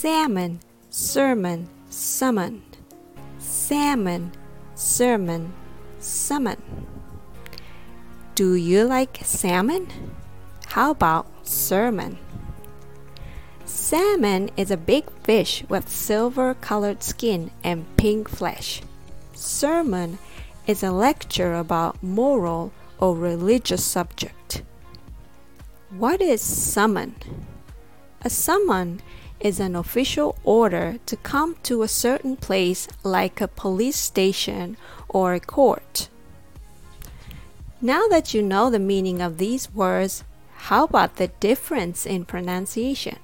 salmon, sermon, summon. Salmon, sermon, summon. Do you like salmon? How about sermon? Salmon is a big fish with silver colored skin and pink flesh. Sermon is a lecture about moral or religious subject. What is summon? A summon is an official order to come to a certain place like a police station or a court. Now that you know the meaning of these words, how about the difference in pronunciation?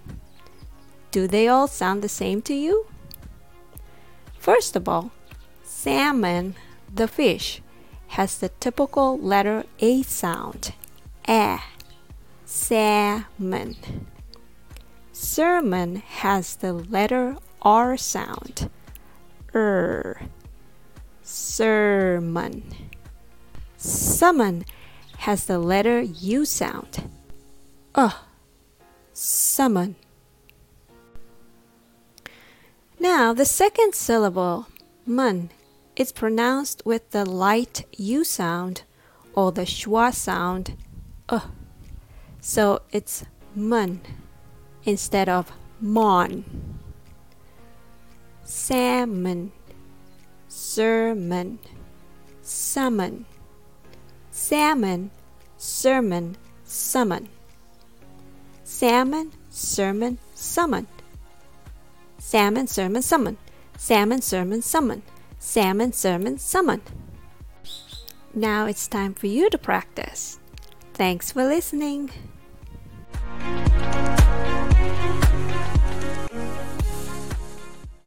Do they all sound the same to you? First of all, salmon, the fish, has the typical letter A sound. A. Salmon. Sermon has the letter R sound. Er. Sermon. Summon has the letter U sound. Uh. Summon. Now, the second syllable, mun, is pronounced with the light U sound or the schwa sound, uh. So it's mun instead of mon. Salmon, sermon, summon. Salmon, sermon, summon. Salmon, sermon, summon. Salmon, sermon, summon. Salmon, sermon, summon. Salmon, sermon, summon. Now it's time for you to practice. Thanks for listening.